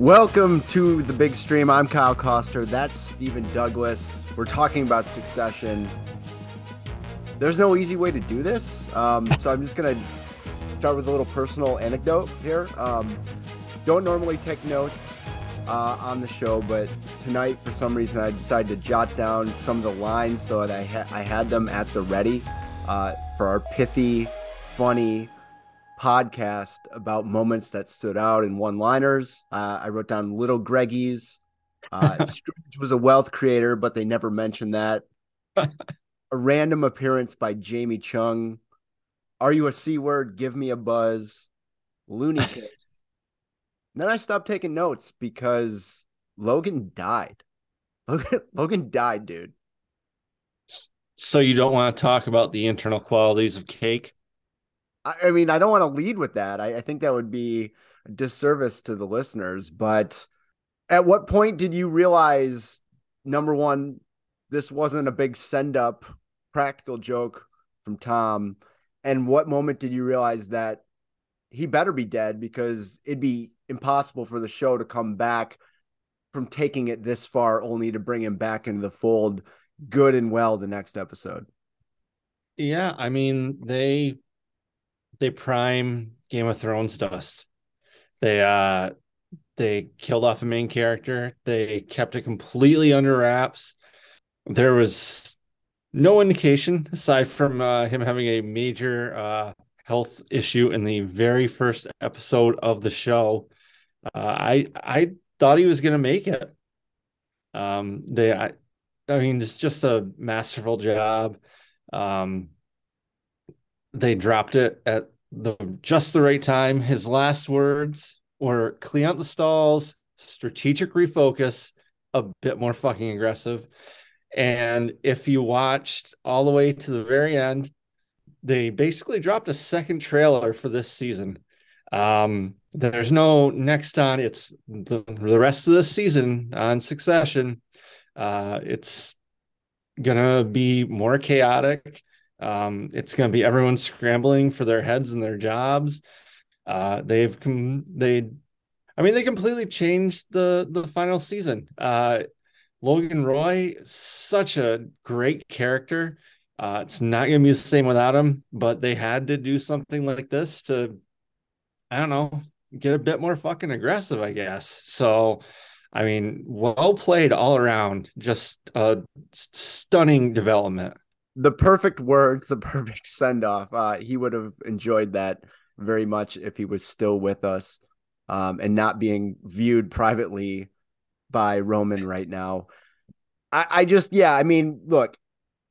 Welcome to the big stream. I'm Kyle Koster. That's Stephen Douglas. We're talking about succession. There's no easy way to do this. Um, so I'm just going to start with a little personal anecdote here. Um, don't normally take notes uh, on the show, but tonight, for some reason, I decided to jot down some of the lines so that I, ha- I had them at the ready uh, for our pithy, funny, podcast about moments that stood out in one liners. Uh, I wrote down Little Greggies. Uh, Scrooge was a wealth creator, but they never mentioned that. a random appearance by Jamie Chung. Are you a C word? Give me a buzz. Looney Kid. then I stopped taking notes because Logan died. Logan, Logan died, dude. So you don't want to talk about the internal qualities of cake? I mean, I don't want to lead with that. I, I think that would be a disservice to the listeners. But at what point did you realize, number one, this wasn't a big send up practical joke from Tom? And what moment did you realize that he better be dead because it'd be impossible for the show to come back from taking it this far only to bring him back into the fold good and well the next episode? Yeah, I mean, they they prime Game of Thrones dust. They uh they killed off the main character. They kept it completely under wraps. There was no indication aside from uh, him having a major uh, health issue in the very first episode of the show. Uh, I I thought he was going to make it. Um, they, I, I mean, it's just a masterful job. Um, they dropped it at the just the right time. His last words were clean out the stalls, strategic refocus, a bit more fucking aggressive. And if you watched all the way to the very end, they basically dropped a second trailer for this season. Um, there's no next on. It's the, the rest of the season on Succession. Uh, it's gonna be more chaotic. Um, it's going to be everyone scrambling for their heads and their jobs. Uh, they've com- they, I mean, they completely changed the the final season. Uh, Logan Roy, such a great character. Uh, it's not going to be the same without him, but they had to do something like this to, I don't know, get a bit more fucking aggressive, I guess. So, I mean, well played all around. Just a stunning development the perfect words, the perfect send off. Uh, he would have enjoyed that very much if he was still with us um, and not being viewed privately by Roman right now. I, I just, yeah, I mean, look,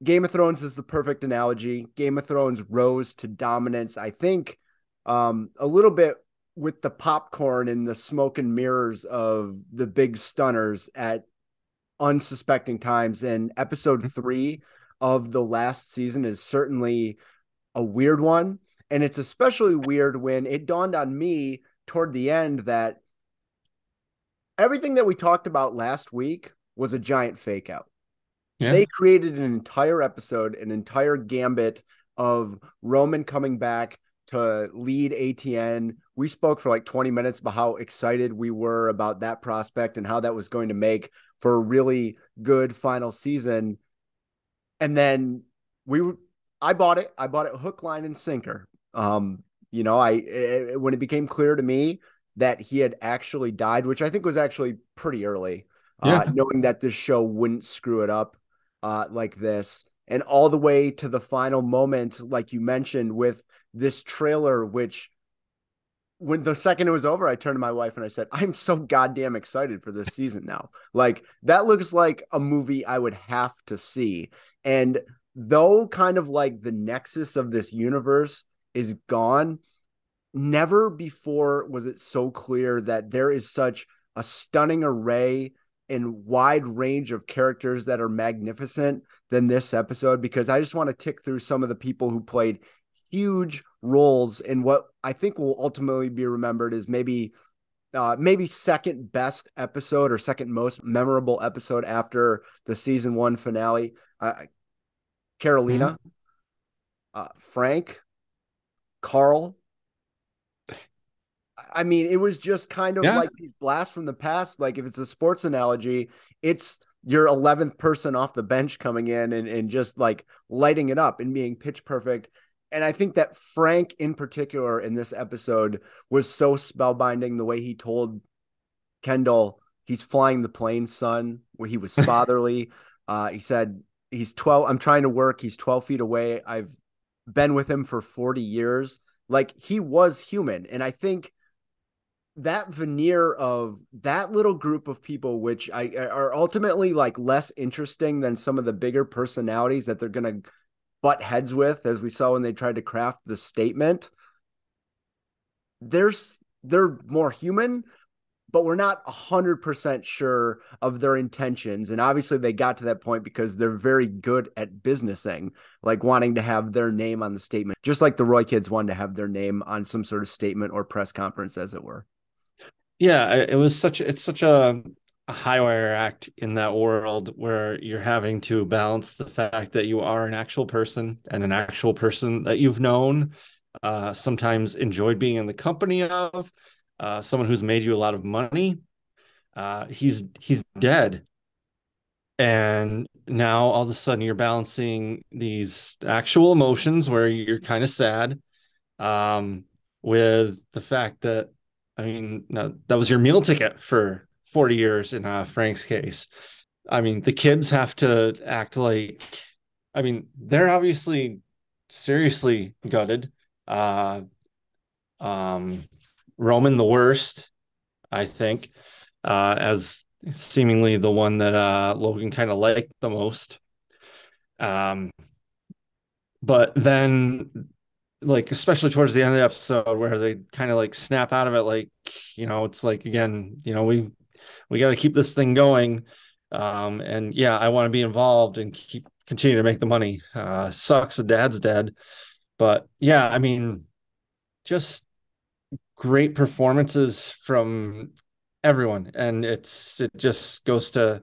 Game of Thrones is the perfect analogy. Game of Thrones rose to dominance, I think, um, a little bit with the popcorn and the smoke and mirrors of the big stunners at unsuspecting times. In episode mm-hmm. three, of the last season is certainly a weird one. And it's especially weird when it dawned on me toward the end that everything that we talked about last week was a giant fake out. Yeah. They created an entire episode, an entire gambit of Roman coming back to lead ATN. We spoke for like 20 minutes about how excited we were about that prospect and how that was going to make for a really good final season and then we I bought it. I bought it hook, line, and sinker. Um, you know, I it, when it became clear to me that he had actually died, which I think was actually pretty early, uh, yeah. uh, knowing that this show wouldn't screw it up uh, like this, and all the way to the final moment, like you mentioned, with this trailer, which when the second it was over, I turned to my wife and I said, I'm so goddamn excited for this season now. Like, that looks like a movie I would have to see. And though kind of like the nexus of this universe is gone, never before was it so clear that there is such a stunning array and wide range of characters that are magnificent than this episode because I just want to tick through some of the people who played huge roles in what I think will ultimately be remembered as maybe uh, maybe second best episode or second most memorable episode after the season one finale. Karolina, mm-hmm. uh, Frank, Karl. I mean, it was just kind of Yeah. like these blasts from the past. Like if it's a sports analogy, it's your 11th person off the bench coming in and, and just like lighting it up and being pitch perfect. And I think that Frank in particular in this episode was so spellbinding the way he told Kendall he's flying the plane, son, where he was fatherly. uh, he said, he's 12. I'm trying to work. He's 12 feet away. I've been with him for 40 years. Like he was human. And I think that veneer of that little group of people, which I are ultimately like less interesting than some of the bigger personalities that they're going to butt heads with, as we saw when they tried to craft the statement. There's they're more human, but we're not 100% sure of their intentions. And obviously, they got to that point because they're very good at businessing, like wanting to have their name on the statement, just like the Roy kids wanted to have their name on some sort of statement or press conference, as it were. Yeah, it was such it's such a, a high wire act in that world where you're having to balance the fact that you are an actual person and an actual person that you've known, uh, sometimes enjoyed being in the company of, uh, someone who's made you a lot of money. Uh, he's he's dead, and now all of a sudden you're balancing these actual emotions where you're kind of sad, um, with the fact that I mean that, was your meal ticket for 40 years in uh, Frank's case. I mean the kids have to act like, I mean they're obviously seriously gutted. Uh, um, Roman the worst, I think, uh, as seemingly the one that uh, Logan kind of liked the most. Um, but then, like, especially towards the end of the episode, where they kind of like snap out of it, like, you know, it's like again, you know, we we got to keep this thing going. Um, and yeah, I want to be involved and keep continue to make the money. Uh, sucks the dad's dead, but yeah, I mean, just great performances from everyone. And it's it just goes to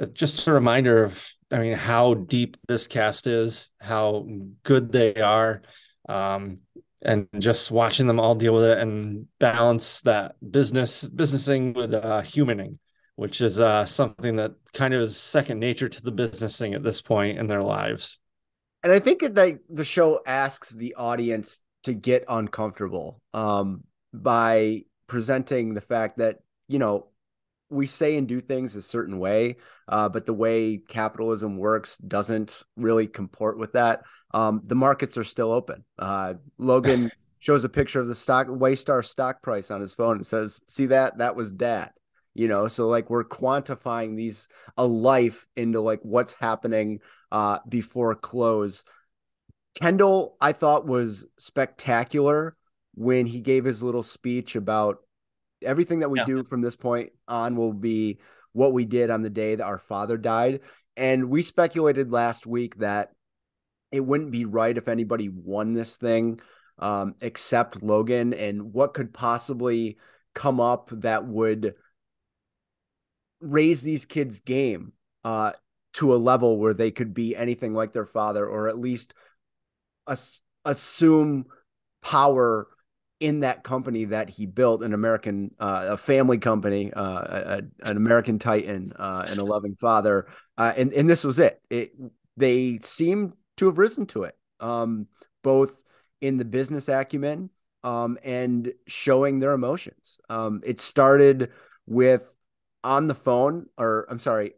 uh, just a reminder of i mean how deep this cast is how good they are um, and just watching them all deal with it and balance that business businessing with uh, humaning which is uh, something that kind of is second nature to the businessing at this point in their lives. And i think that the show asks the audience to get uncomfortable um, by presenting the fact that you know we say and do things a certain way, uh, but the way capitalism works doesn't really comport with that. Um, the markets are still open. Uh, Logan shows a picture of the stock Waystar stock price on his phone and says, "See that? That was dad." You know, so like we're quantifying these a life into like what's happening uh, before close. Kendall, I thought was spectacular when he gave his little speech about everything that we yeah. do from this point on will be what we did on the day that our father died. And we speculated last week that it wouldn't be right if anybody won this thing um, except Logan. And what could possibly come up that would raise these kids' game uh, to a level where they could be anything like their father, or at least as- assume power in that company that he built an American, uh, a family company, uh, a, an American Titan, uh, an loving father, uh, and and this was it. It they seem to have risen to it, um, both in the business acumen um, and showing their emotions. Um, it started with on the phone, or I'm sorry,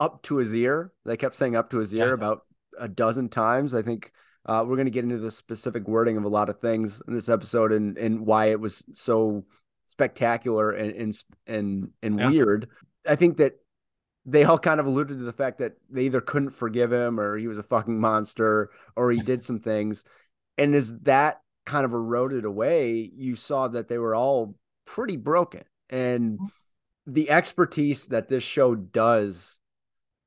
up to his ear. They kept saying up to his ear yeah. about a dozen times. I think uh, we're going to get into the specific wording of a lot of things in this episode and and why it was so spectacular and and and, and yeah. weird. I think that they all kind of alluded to the fact that they either couldn't forgive him or he was a fucking monster or he did some things. And as that kind of eroded away, you saw that they were all pretty broken. And mm-hmm. the expertise that this show does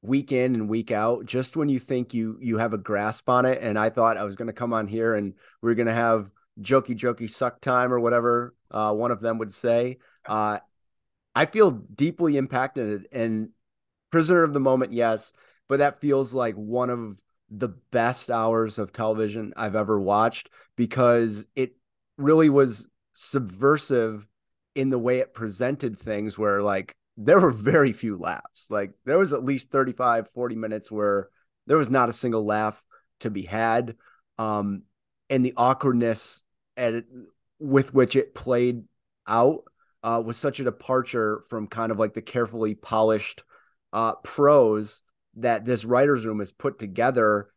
week in and week out just when you think you you have a grasp on it and i thought i was going to come on here and we are going to have jokey jokey suck time or whatever uh, one of them would say uh, i feel deeply impacted and prisoner of the moment yes but that feels like one of the best hours of television i've ever watched because it really was subversive in the way it presented things where like there were very few laughs. Like there was at least 35, 40 minutes where there was not a single laugh to be had. Um, and the awkwardness at with which it played out uh, was such a departure from kind of like the carefully polished uh, prose that this writer's room has put together,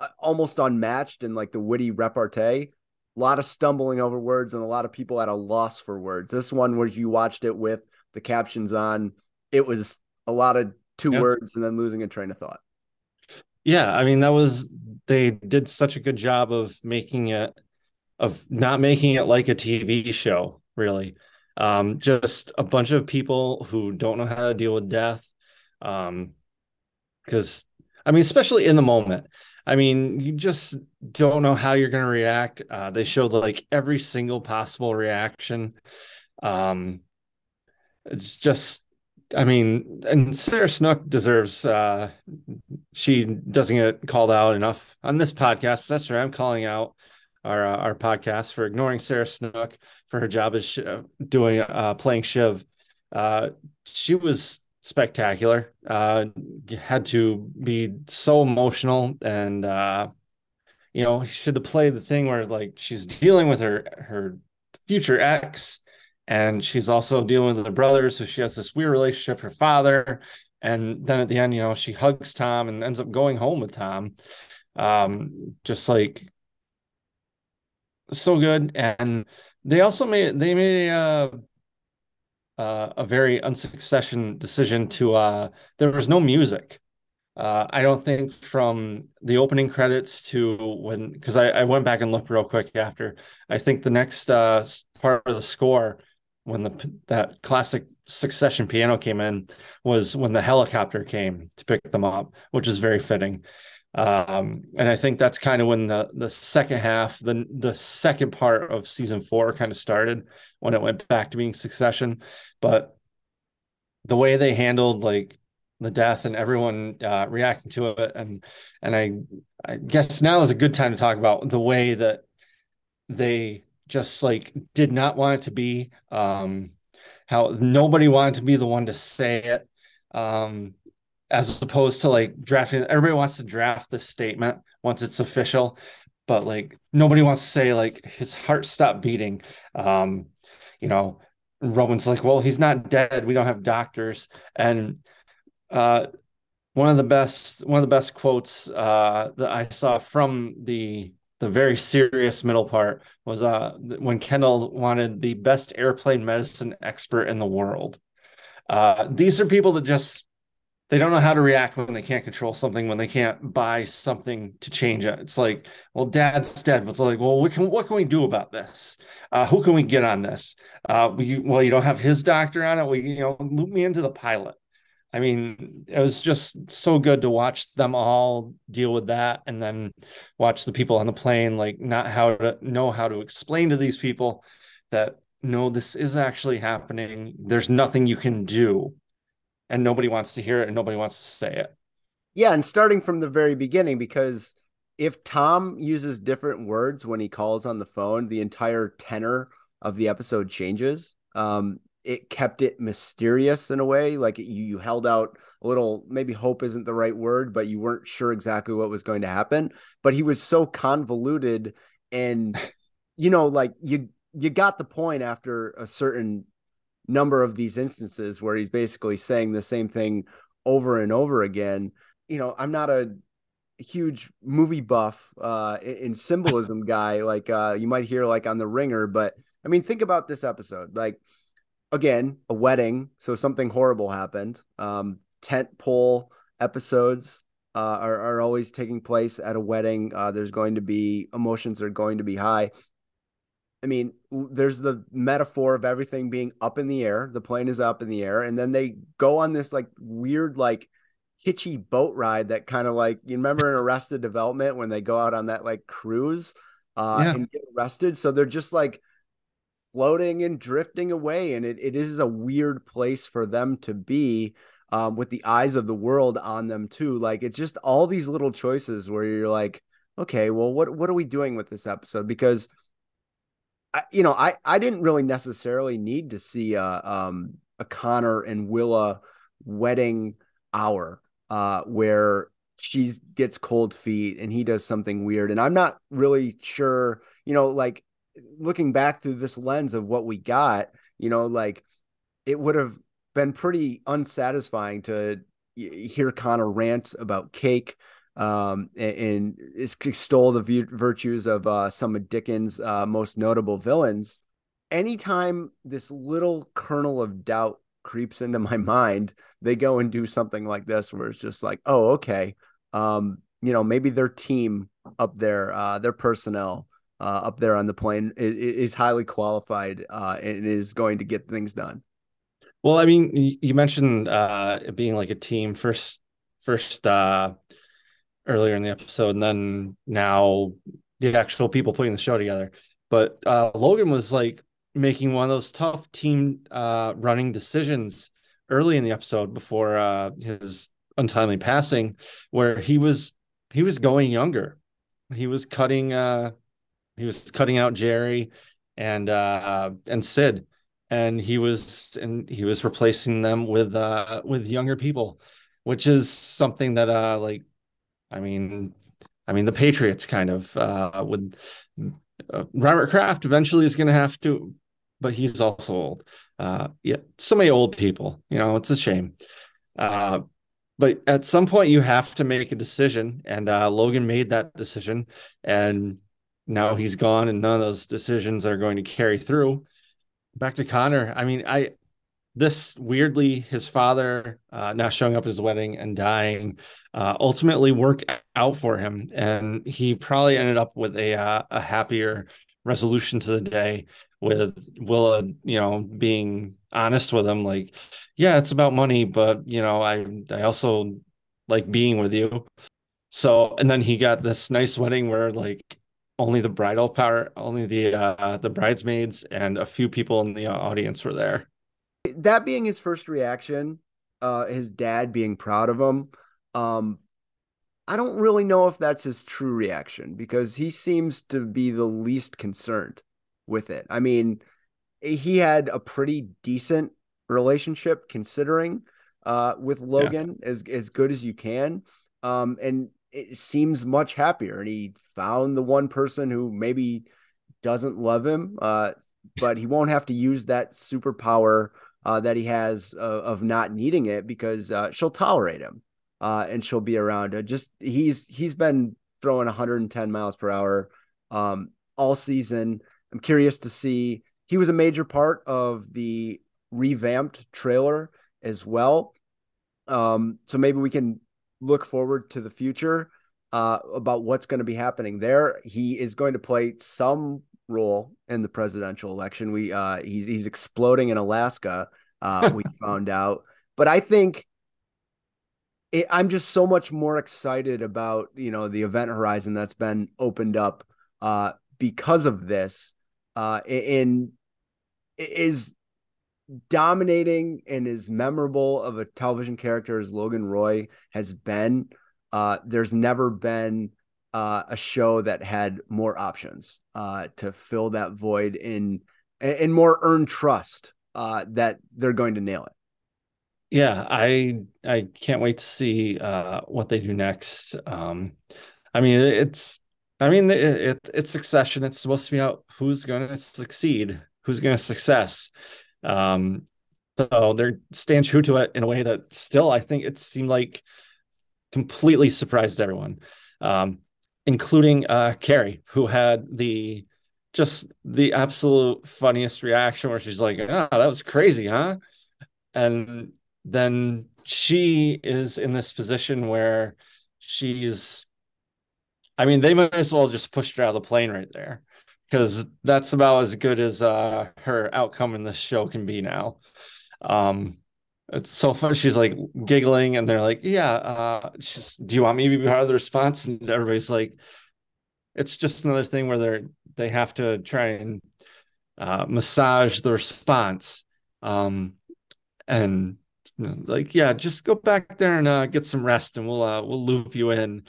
uh, almost unmatched in like the witty repartee. A lot of stumbling over words and a lot of people at a loss for words. This one, was you watched it with the captions on, it was a lot of two words and then losing a train of thought. Yeah, I mean that was they did such a good job of making it of not making it like a TV show, really. Um, just a bunch of people who don't know how to deal with death. Um, because I mean, especially in the moment. I mean, you just don't know how you're going to react. Uh, they showed like every single possible reaction. Um, it's just I mean, and Sarah Snook deserves. Uh, she doesn't get called out enough on this podcast. That's right. I'm calling out our uh, our podcast for ignoring Sarah Snook for her job as uh, doing uh, playing Shiv. Uh, she was spectacular. Uh, had to be so emotional, and uh, you know, she had to play the thing where like she's dealing with her her future ex and she's also dealing with her brother so she has this weird relationship with her father. And then at the end you know she hugs tom and ends up going home with tom. Um just like so good. And they also made they made a uh, a very unsuccession decision to uh there was no music. Uh, I don't think from the opening credits to when because I, I went back and looked real quick after. I think the next uh, part of the score when the that classic succession piano came in was when the helicopter came to pick them up which is very fitting. Um, and i think that's kind of when the the second half the the second part of season four kind of started when it went back to being succession. But the way they handled like the death and everyone uh, reacting to it and and i i guess now is a good time to talk about the way that they just like did not want it to be um how nobody wanted to be the one to say it um as opposed to like drafting everybody wants to draft the statement once it's official but like nobody wants to say like his heart stopped beating um you know roman's like well he's not dead. We don't have doctors. And uh one of the best one of the best quotes uh that i saw from the the very serious middle part was uh when Kendall wanted the best airplane medicine expert in the world. Uh, these are people that just they don't know how to react when they can't control something when they can't buy something to change it. It's like, well, dad's dead. But it's like, well, we can what can we do about this? Uh, who can we get on this? Uh, we, well, you don't have his doctor on it. We, you know, loop me into the pilot. I mean, it was just so good to watch them all deal with that and then watch the people on the plane like not how to know how to explain to these people that no, this is actually happening. There's nothing you can do. And nobody wants to hear it and nobody wants to say it. Yeah, and starting from the very beginning, because if Tom uses different words when he calls on the phone, the entire tenor of the episode changes. Um, it kept it mysterious in a way. Like you, you held out a little, maybe hope isn't the right word, but you weren't sure exactly what was going to happen. But he was so convoluted and, you know, like you, you got the point after a certain number of these instances where he's basically saying the same thing over and over again. You know, I'm not a huge movie buff uh in symbolism guy like uh you might hear like on the ringer but i mean think about this episode like again a wedding so something horrible happened. Um tent pole episodes uh, are, are always taking place at a wedding. Uh, there's going to be emotions are going to be high. I mean there's the metaphor of everything being up in the air. The plane is up in the air and then they go on this like weird like kitschy boat ride that kind of like you remember in arrested development when they go out on that like cruise uh yeah. and get arrested? So they're just like floating and drifting away. And it, it is a weird place for them to be um, with the eyes of the world on them too. Like it's just all these little choices where you're like, okay, well, what what are we doing with this episode? Because I, you know, I I didn't really necessarily need to see a um a Connor and Willa wedding hour uh where she gets cold feet and he does something weird and I'm not really sure, you know, like looking back through this lens of what we got, you know, like it would have been pretty unsatisfying to hear Connor rant about cake um, and, and extol the virtues of uh, some of Dickens' uh, most notable villains. Anytime this little kernel of doubt creeps into my mind, they go and do something like this where it's just like, oh, okay. Um, you know, maybe their team up there, uh, their personnel uh, up there on the plane is, is highly qualified uh, and is going to get things done. Well, I mean, you mentioned uh, being like a team first, first uh, earlier in the episode, and then now the actual people putting the show together. But uh, Logan was like making one of those tough team uh, running decisions early in the episode before uh, his untimely passing, where he was he was going younger. He was cutting uh, he was cutting out Gerri and uh, and Sid. And he was and he was replacing them with uh with younger people which is something that uh like i mean i mean the patriots kind of uh would uh, robert kraft eventually is going to have to but he's also old. Uh yeah so many old people you know it's a shame. Uh but at some point you have to make a decision and uh logan made that decision and now he's gone and none of those decisions are going to carry through back to Connor. I mean, I this weirdly his father uh, not showing up at his wedding and dying uh, ultimately worked out for him, and he probably ended up with a uh, a happier resolution to the day with Willa, you know, being honest with him, like, yeah, it's about money, but you know, I I also like being with you. So, and then he got this nice wedding where like only the bridal power, only the uh, the bridesmaids and a few people in the audience were there. That being his first reaction, uh, his dad being proud of him, um, I don't really know if that's his true reaction because he seems to be the least concerned with it. I mean, he had a pretty decent relationship considering uh, with Logan yeah. as as good as you can. Um, and it seems much happier and he found the one person who maybe doesn't love him uh, but he won't have to use that superpower uh, that he has uh, of not needing it because uh, she'll tolerate him uh, and she'll be around. Just he's he's been throwing 110 miles per hour um, all season. I'm curious to see he was a major part of the revamped trailer as well. Um, so maybe we can look forward to the future uh, about what's going to be happening there. He is going to play some role in the presidential election. We uh, he's he's exploding in Alaska. Uh, we found out, but I think it, I'm just so much more excited about you know the event horizon that's been opened up uh, because of this. Uh, and is dominating and as memorable of a television character as Logan Roy has been, uh, there's never been uh, a show that had more options uh, to fill that void in and more earned trust uh, that they're going to nail it. Yeah, I I can't wait to see uh, what they do next. Um, I mean, it's I mean it, it, it's Succession. It's supposed to be out who's going to succeed, who's going to success. Um, so they're staying true to it in a way that still I think it seemed like completely surprised everyone, um, including uh, Kerry, who had the just the absolute funniest reaction where she's like, "Oh, that was crazy, huh?" And then she is in this position where she's I mean, they might as well just pushed her out of the plane right there because that's about as good as uh, her outcome in this show can be now. Um, it's so fun. She's like giggling, and they're like, "Yeah, uh, she's, do you want me to be part of the response?" And everybody's like, "It's just another thing where they're they have to try and uh, massage the response." Um, and like, yeah, just go back there and uh, get some rest, and we'll uh, we'll loop you in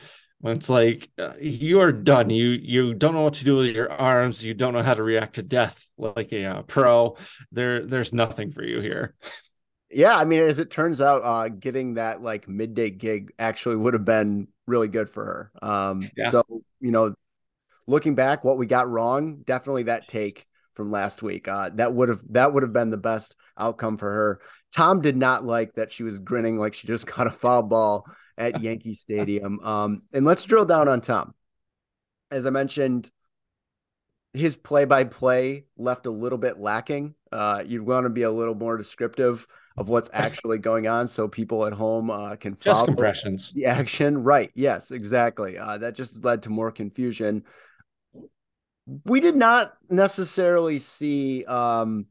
It's like uh, you are done. You you don't know what to do with your arms. You don't know how to react to death like a uh, pro. There there's nothing for you here. Yeah, I mean, as it turns out, uh, getting that like midday gig actually would have been really good for her. Um, yeah. So you know, looking back, what we got wrong, definitely that take from last week. Uh, that would have that would have been the best outcome for her. Tom did not like that she was grinning like she just caught a foul ball at Yankee Stadium. Um, and let's drill down on Tom. As I mentioned, his play-by-play left a little bit lacking. Uh, you'd want to be a little more descriptive of what's actually going on, so people at home uh, can follow just compressions the action. Right? Yes, exactly. Uh, that just led to more confusion we did not necessarily see um,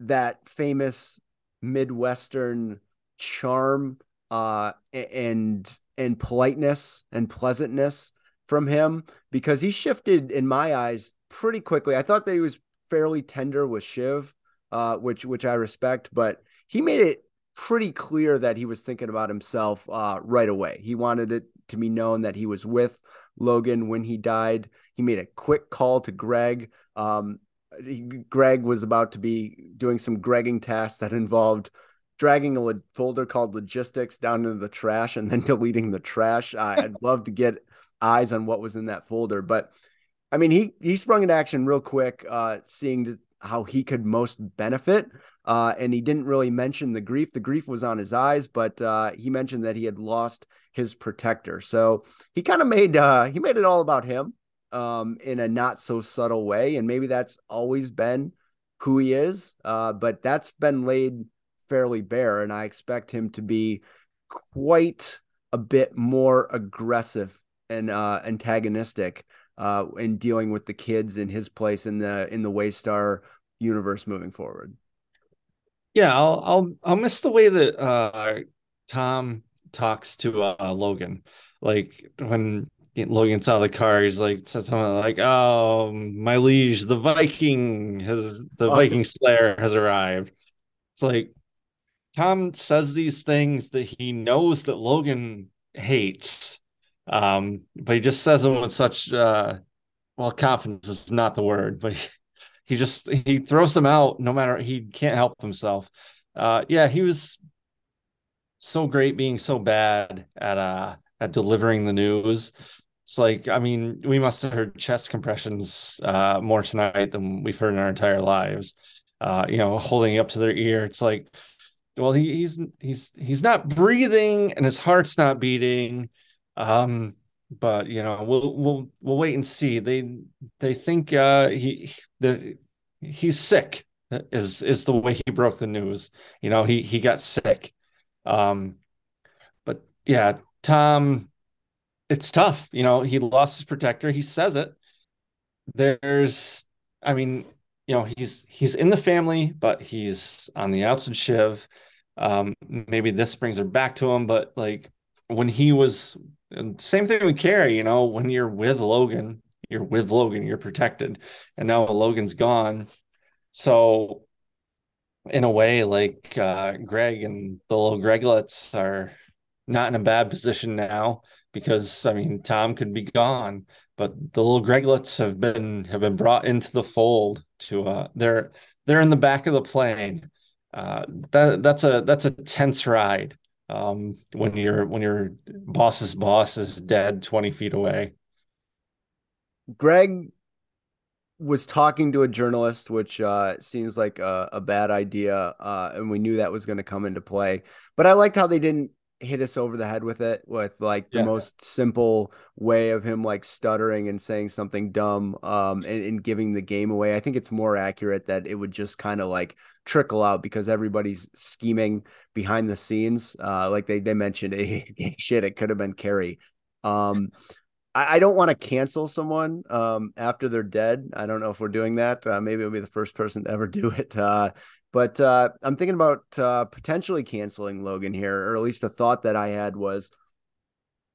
that famous Midwestern charm uh, and and politeness and pleasantness from him because he shifted in my eyes pretty quickly. I thought that he was fairly tender with Shiv, uh, which which I respect, but he made it pretty clear that he was thinking about himself uh, right away. He wanted it to be known that he was with Logan when he died. He made a quick call to Greg. Um, he, Greg was about to be doing some Gregging tasks that involved dragging a le- folder called logistics down into the trash and then deleting the trash. I'd love to get eyes on what was in that folder, but I mean, he he sprung into action real quick, uh, seeing how he could most benefit. Uh, and he didn't really mention the grief. The grief was on his eyes, but uh, he mentioned that he had lost his protector. So he kind of made uh, he made it all about him um, in a not so subtle way, and maybe that's always been who he is. Uh, but that's been laid fairly bare, and I expect him to be quite a bit more aggressive and uh, antagonistic uh, in dealing with the kids in his place in the in the Waystar universe moving forward. Yeah, I'll I'll I'll miss the way that uh, Tom talks to uh, Logan. Like when Logan saw the car, he's like said something like, "Oh, my liege, the Viking has the oh. Viking Slayer has arrived." It's like Tom says these things that he knows that Logan hates, um, but he just says them with such uh, well, confidence is not the word, but he, he just he throws them out no matter he can't help himself. Uh, yeah, he was so great being so bad at uh at delivering the news. It's like, I mean, we must have heard chest compressions uh more tonight than we've heard in our entire lives. Uh, you know, holding up to their ear. It's like, well, he, he's he's he's not breathing and his heart's not beating. Um, but you know, we'll we'll we'll wait and see. They they think uh he the he's sick is is the way he broke the news. You know, he he got sick. Um, but yeah, Tom, it's tough. You know, he lost his protector. He says it. There's, I mean, you know, he's he's in the family, but he's on the outs of Shiv. Um, maybe this brings her back to him, but like when he was same thing with Kerry, you know, when you're with Logan, you're with Logan, you're protected. And now Logan's gone. So in a way, like uh, Greg and the little Greglets are not in a bad position now because I mean Tom could be gone, but the little Greglets have been have been brought into the fold to uh they're they're in the back of the plane. Uh that that's a that's a tense ride um when your when your boss's boss is dead 20 feet away. Greg was talking to a journalist, which uh, seems like a, a bad idea, uh, and we knew that was going to come into play. But I liked how they didn't hit us over the head with it, with like the yeah. most simple way of him like stuttering and saying something dumb, um, and, and giving the game away. I think it's more accurate that it would just kind of like trickle out because everybody's scheming behind the scenes. Uh, like they they mentioned, hey, shit, it could have been Kerry. Um, I, I don't want to cancel someone um, after they're dead. I don't know if we're doing that. Uh, maybe it'll be the first person to ever do it. Uh, but uh, I'm thinking about uh, potentially canceling Logan here, or at least a thought that I had was,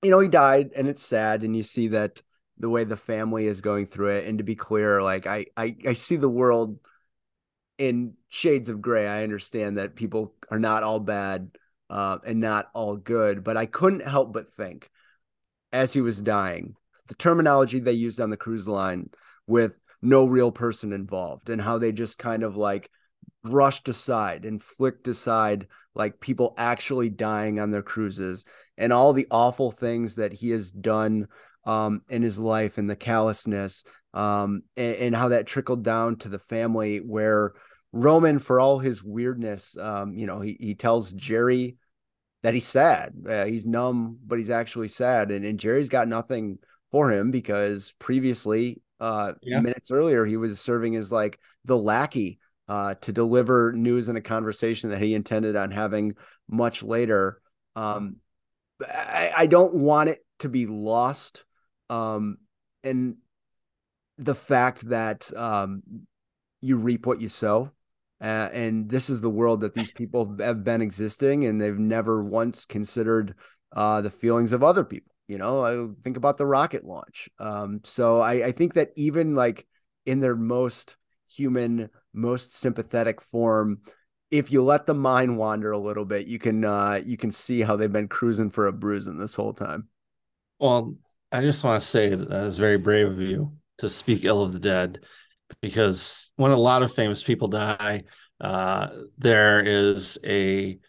you know, he died, and it's sad, and you see that the way the family is going through it. And to be clear, like I, I, I see the world in shades of gray. I understand that people are not all bad uh, and not all good, but I couldn't help but think as he was dying, the terminology they used on the cruise line with no real person involved and how they just kind of like brushed aside and flicked aside like people actually dying on their cruises and all the awful things that he has done um, in his life and the callousness um, and, and, how that trickled down to the family where Roman, for all his weirdness, um, you know, he, he tells Gerri that he's sad. Uh, he's numb, but he's actually sad. And, and Gerri's got nothing for him because previously, uh, yeah. minutes earlier, he was serving as like the lackey uh, to deliver news in a conversation that he intended on having much later. Um, I, I, don't want it to be lost. Um, and the fact that um, you reap what you sow. Uh, and this is the world that these people have been existing, and they've never once considered uh, the feelings of other people. You know, I think about the rocket launch. Um, so I, I think that even like in their most human, most sympathetic form, if you let the mind wander a little bit, you can uh, you can see how they've been cruising for a bruising this whole time. Well, I just want to say that was very brave of you to speak ill of the dead because when a lot of famous people die, uh, there is a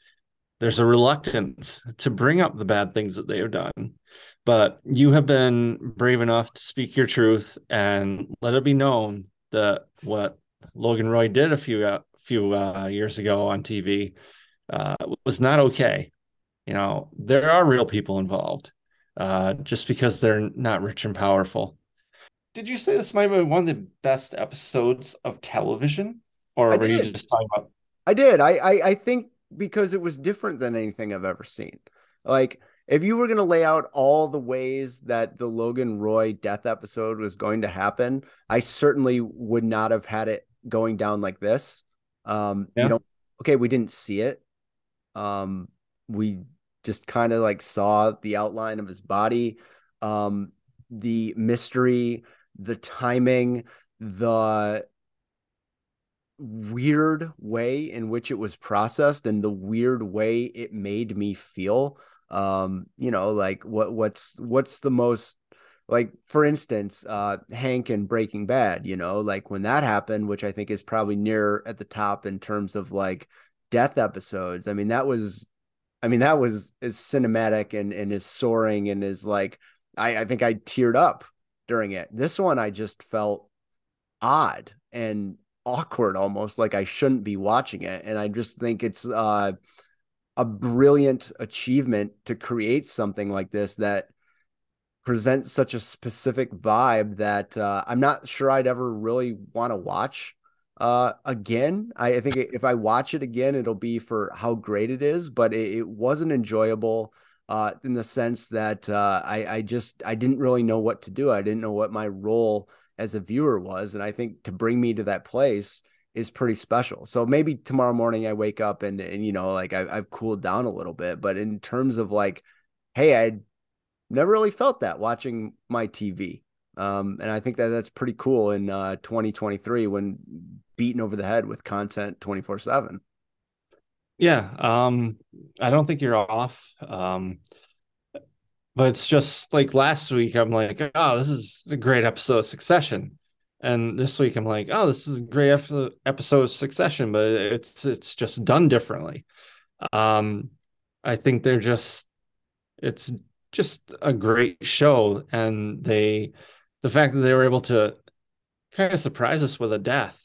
there's a reluctance to bring up the bad things that they have done. But you have been brave enough to speak your truth and let it be known that what Logan Roy did a few uh, few uh, years ago on TV uh, was not okay. You know, there are real people involved. Uh, just because they're not rich and powerful did you say this might be one of the best episodes of television, or I were did. you just talking about? I did. I, I I think because it was different than anything I've ever seen. Like if you were going to lay out all the ways that the Logan Roy death episode was going to happen, I certainly would not have had it going down like this. Um, yeah. you know, okay, we didn't see it. Um, we just kind of like saw the outline of his body. Um, the mystery the timing, the weird way in which it was processed and the weird way it made me feel um you know like what what's what's the most like for instance uh hank and breaking bad you know like when that happened which i think is probably near at the top in terms of like death episodes i mean that was i mean that was as cinematic and and as soaring and is like i i think i teared up during it. This one I just felt odd and awkward almost like I shouldn't be watching it and I just think it's uh, a brilliant achievement to create something like this that presents such a specific vibe that uh, I'm not sure I'd ever really want to watch uh, again. I, I, think if I watch it again, it'll be for how great it is, but it, it wasn't enjoyable uh, in the sense that uh, I, I just I didn't really know what to do. I didn't know what my role as a viewer was, and I think to bring me to that place is pretty special. So maybe tomorrow morning I wake up and and you know like I, I've cooled down a little bit, but in terms of like, hey, I never really felt that watching my TV. Um, and I think that that's pretty cool in uh, 2023 when beaten over the head with content 24 seven. Yeah, um, I don't think you're off. Um, but it's just like last week, I'm like, oh, this is a great episode of Succession, and this week I'm like, oh, this is a great episode of Succession, but it's it's just done differently. Um, I think they're just, it's just a great show, and they, the fact that they were able to kind of surprise us with a death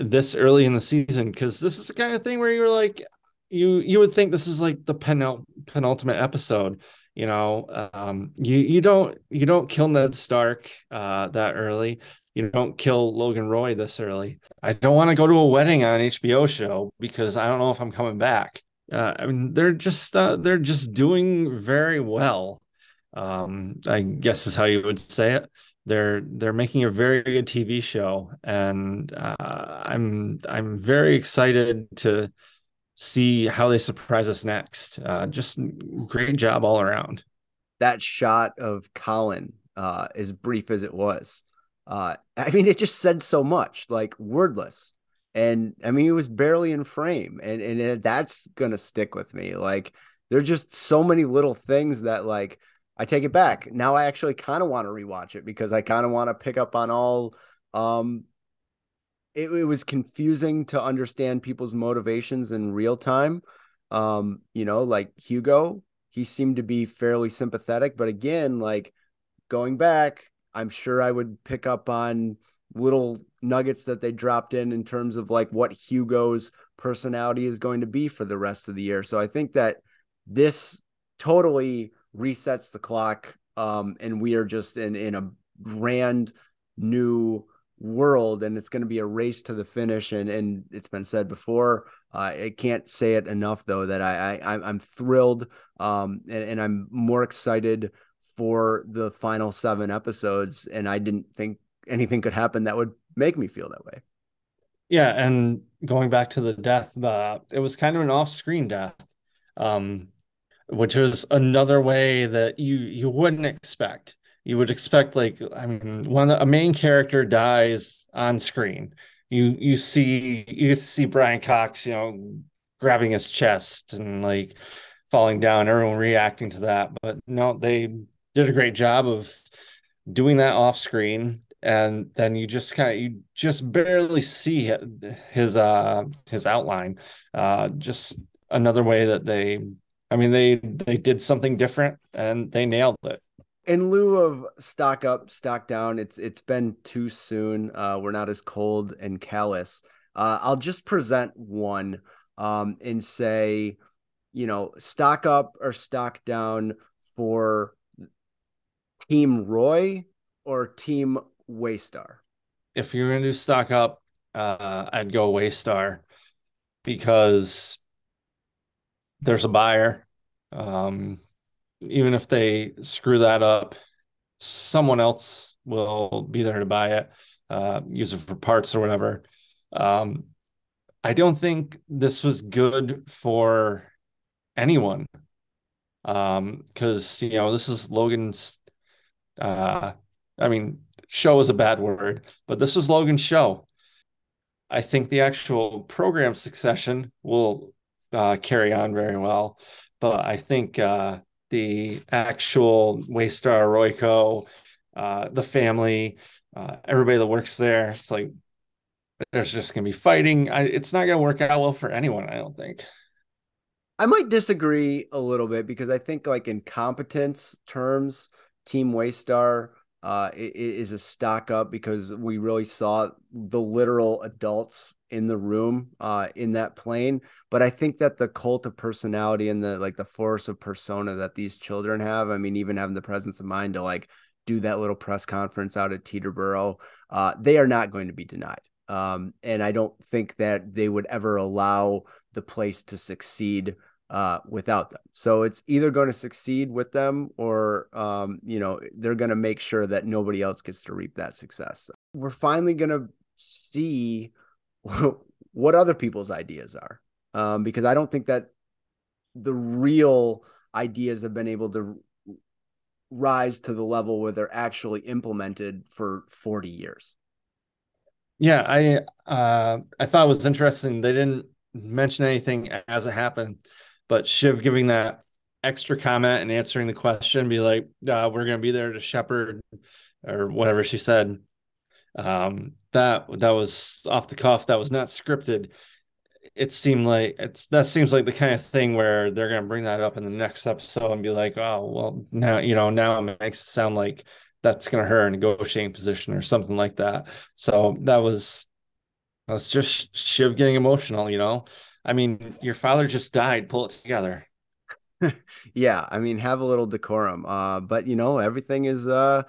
this early in the season because this is the kind of thing where you're like you you would think this is like the penult- penultimate episode you know? Um you you don't you don't kill ned stark uh that early you don't kill logan roy this early i don't want to go to a wedding on an hbo show because i don't know if i'm coming back uh, i mean they're just uh, they're just doing very well um i guess is how you would say it they're they're making a very good tv show and uh, i'm i'm very excited to see how they surprise us next. Uh, just great job all around. That shot of Colin, uh, as brief as it was, uh, I mean, it just said so much, like wordless. And I mean, it was barely in frame, and and that's gonna stick with me. Like, there's just so many little things that, like, I take it back. Now I actually kind of want to rewatch it because I kind of want to pick up on all. Um, it, it, was confusing to understand people's motivations in real time. Um, you know, like Hugo, he seemed to be fairly sympathetic, but again, like going back, I'm sure I would pick up on little nuggets that they dropped in in terms of like what Hugo's personality is going to be for the rest of the year. So I think that this totally resets the clock um, and we are just in in a brand new world and it's going to be a race to the finish and and it's been said before uh, I can't say it enough though that I, I I'm thrilled um and, and I'm more excited for the final seven episodes and I didn't think anything could happen that would make me feel that way yeah and going back to the death the it was kind of an off-screen death um which is another way that you you wouldn't expect. You would expect like I mean, when a main character dies on screen, you you see you see Brian Cox, you know, grabbing his chest and like falling down, everyone reacting to that. But no, they did a great job of doing that off screen and then you just kind of you just barely see his uh his outline uh just another way that they I mean, they they did something different and they nailed it. In lieu of stock up, stock down, it's it's been too soon. Uh, we're not as cold and callous. Uh, I'll just present one um, and say, you know, stock up or stock down for Team Roy or Team Waystar. If you're going to do stock up, uh, I'd go Waystar because there's a buyer. Um, even if they screw that up, someone else will be there to buy it, uh, use it for parts or whatever. Um, I don't think this was good for anyone. Um, because you know, this is Logan's uh I mean, show is a bad word, but this was Logan's show. I think the actual program succession will uh, carry on very well. But I think uh, the actual Waystar Royco, uh, the family, uh, everybody that works there, it's like there's just gonna be fighting. I, it's not gonna work out well for anyone. I don't think. I might disagree a little bit because I think, like in competence terms, Team Waystar uh, is a stock up because we really saw the literal adults in the room uh, in that plane. But I think that the cult of personality and the like the force of persona that these children have, I mean, even having the presence of mind to like do that little press conference out at Teterboro, uh, they are not going to be denied. Um, and I don't think that they would ever allow the place to succeed uh, without them. So it's either going to succeed with them or, um, you know, they're going to make sure that nobody else gets to reap that success. We're finally going to see what other people's ideas are um, because I don't think that the real ideas have been able to rise to the level where they're actually implemented for 40 years. Yeah, I uh, I thought it was interesting. They didn't mention anything as it happened but Shiv giving that extra comment and answering the question, be like, uh, "We're going to be there to shepherd," or whatever she said. Um, that that was off the cuff. That was not scripted. It seemed like it's that seems like the kind of thing where they're going to bring that up in the next episode and be like, "Oh, well, now you know now it makes it sound like." That's going to hurt a negotiating position or something like that. So that was that's just Shiv getting emotional, you know. I mean, your father just died. Pull it together. yeah, I mean, have a little decorum. Uh, but you know, everything is uh,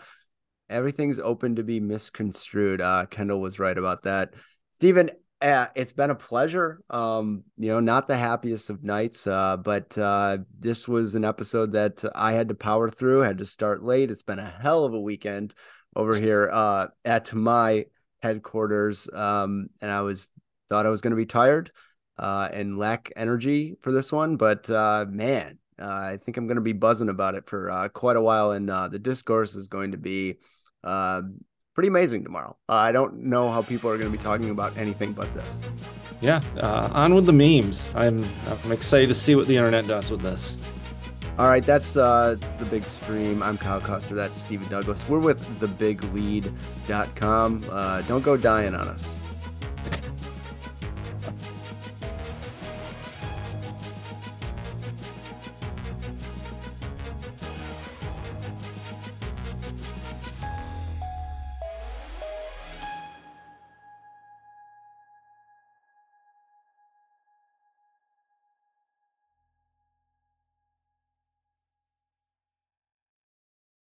everything's open to be misconstrued. Uh, Kendall was right about that. Stephen, uh, it's been a pleasure. Um, you know, not the happiest of nights, uh, but uh, this was an episode that I had to power through. Had to start late. It's been a hell of a weekend over here uh, at my headquarters, um, and I was thought I was going to be tired uh, and lack energy for this one. But uh, man, uh, I think I'm going to be buzzing about it for uh, quite a while, and uh, the discourse is going to be uh, pretty amazing tomorrow. I don't know how people are going to be talking about anything but this. Yeah, on with the memes. I'm I'm excited to see what the internet does with this. All right, that's uh, the big stream. I'm Kyle Koster. That's Stephen Douglas. We're with thebiglead.com. Uh, don't go dying on us.